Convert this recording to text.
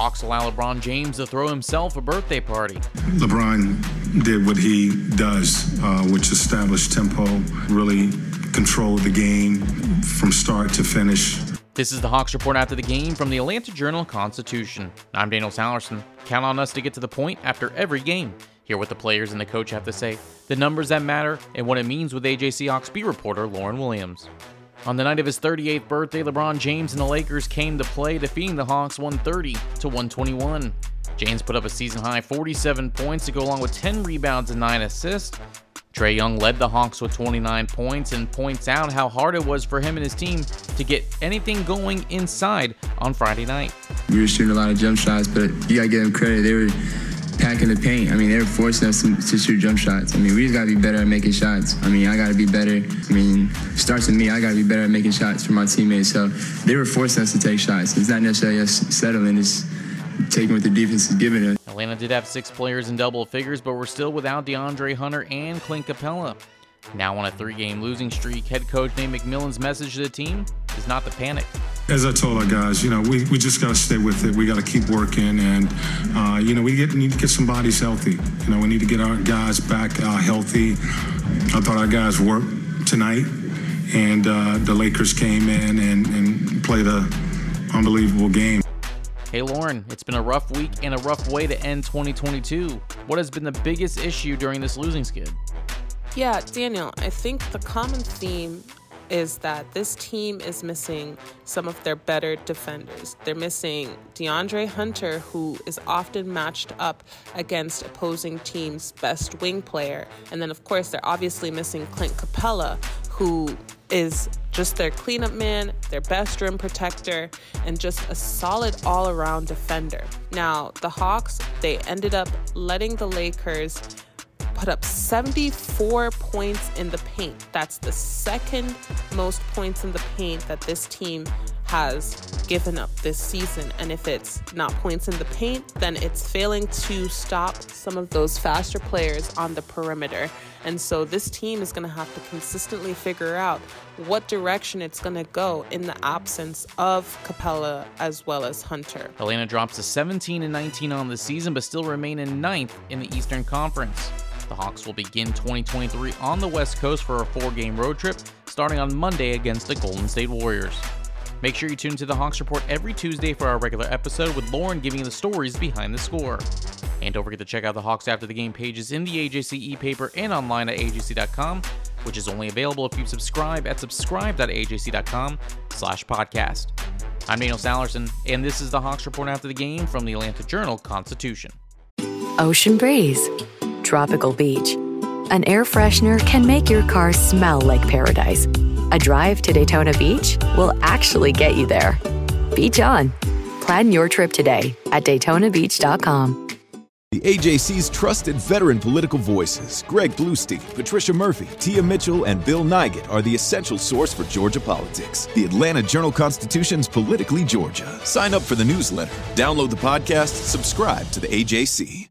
Hawks allow LeBron James to throw himself a birthday party. LeBron did what he does, uh, which established tempo, really controlled the game from start to finish. This is the Hawks report after the game from the Atlanta Journal Constitution. I'm Daniel Sallerson. Count on us to get to the point after every game. Hear what the players and the coach have to say, the numbers that matter, and what it means with AJC Hawks beat reporter Lauren Williams. On the night of his 38th birthday, LeBron James and the Lakers came to play, defeating the Hawks 130 to 121. James put up a season high 47 points to go along with 10 rebounds and 9 assists. Trae Young led the Hawks with 29 points and points out how hard it was for him and his team to get anything going inside on Friday night. We were shooting a lot of jump shots, but you gotta give them credit. They were packing the paint. I mean, they were forcing us to, to shoot jump shots. I mean, we just gotta be better at making shots. I mean, I gotta be better. I mean, starts with me. I gotta be better at making shots for my teammates. So they were forcing us to take shots. It's not necessarily us settling. It's taking what the defense is giving us. Atlanta did have six players in double figures, but we're still without DeAndre Hunter and Clint Capela. Now on a three-game losing streak, head coach Nate McMillan's message to the team is not to panic. As I told our guys, you know, we, we just got to stay with it. We got to keep working, and uh, you know, we get, need to get some bodies healthy. You know, we need to get our guys back uh, healthy. I thought our guys worked tonight, and uh, the Lakers came in and, and played a unbelievable game. Hey Lauren, it's been a rough week and a rough way to end 2022. What has been the biggest issue during this losing skid? Yeah, Daniel, I think the common theme is that this team is missing some of their better defenders. They're missing DeAndre Hunter, who is often matched up against opposing teams' best wing player. And then, of course, they're obviously missing Clint Capela, who is just their cleanup man, their best rim protector, and just a solid all around defender. Now, the Hawks, they ended up letting the Lakers put up 74 points in the paint. That's the second most points in the paint that this team has given up this season. And if it's not points in the paint, then it's failing to stop some of those faster players on the perimeter. And so this team is going to have to consistently figure out what direction it's going to go in the absence of Capela as well as Hunter. Atlanta drops to 17 and 19 on the season, but still remain in ninth in the Eastern Conference. The Hawks will begin 2023 on the West Coast for a four game road trip starting on Monday against the Golden State Warriors. Make sure you tune to the Hawks Report every Tuesday for our regular episode with Lauren giving the stories behind the score. And don't forget to check out the Hawks After the Game pages in the AJC e-paper and online at ajc.com, which is only available if you subscribe at subscribe.ajc.com slash podcast. I'm Daniel Sallerson, and this is the Hawks Report After the Game from the Atlanta Journal-Constitution. Ocean breeze, tropical beach. An air freshener can make your car smell like paradise. A drive to Daytona Beach will actually get you there. Beach on. Plan your trip today at DaytonaBeach.com. The AJC's trusted veteran political voices, Greg Bluestein, Patricia Murphy, Tia Mitchell, and Bill Nigut, are the essential source for Georgia politics. The Atlanta Journal Constitution's Politically Georgia. Sign up for the newsletter, download the podcast, subscribe to the AJC.